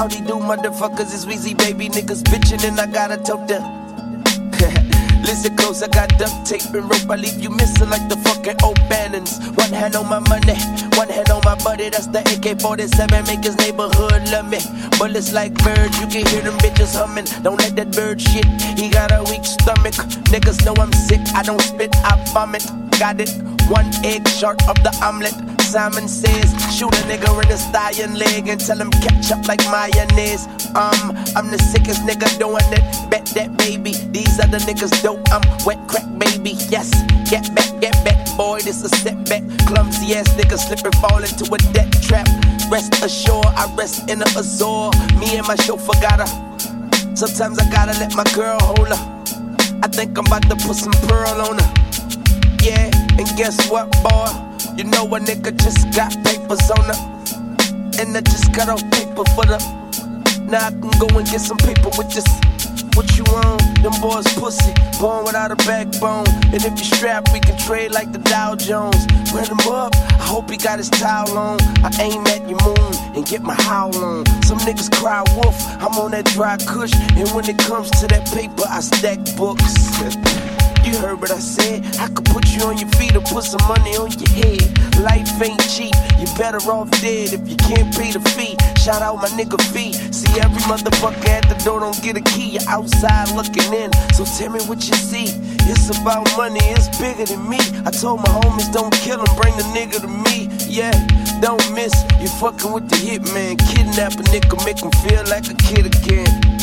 Howdy do, motherfuckers, it's Weezy, baby. Niggas bitchin' and I gotta tote them. Listen close, I got duct tape and rope. I leave you missing like the fucking O'Bannons. One hand on my money, one hand on my buddy. That's the AK 47. Make his neighborhood love me. Bullets like birds, you can hear them bitches humming. Don't let that bird shit, he got a weak stomach. Niggas know I'm sick, I don't spit, I vomit. Got it, one egg short of the omelet. Simon says, shoot a nigga in his thigh and leg and tell him catch up like mayonnaise. Um, I'm the sickest nigga doing it. Bet that baby. These other niggas dope. I'm wet crack baby. Yes, get back, get back, boy. This a setback. Clumsy ass nigga slip and fall into a death trap. Rest assured, I rest in a Azor. Me and my chauffeur gotta. Sometimes I gotta let my girl hold her. I think I'm about to put some pearl on her. Yeah, and guess what, boy? You know a nigga just got papers on her. And I just got off paper for the. Now I can go and get some paper with just what you want. Them boys pussy, born without a backbone. And if you strap, we can trade like the Dow Jones. Run him up, I hope he got his towel on. I aim at your moon and get my howl on. Some niggas cry wolf, I'm on that dry kush. And when it comes to that paper, I stack books. You heard what I said. I could put you on your feet or put some money on your head. Life ain't cheap. You better off dead if you can't pay the fee. Shout out my nigga fee. See every motherfucker at the door don't get a key. You're outside looking in. So tell me what you see. It's about money. It's bigger than me. I told my homies don't kill him. Bring the nigga to me. Yeah, don't miss. You fucking with the hitman. Kidnap a nigga, make him feel like a kid again.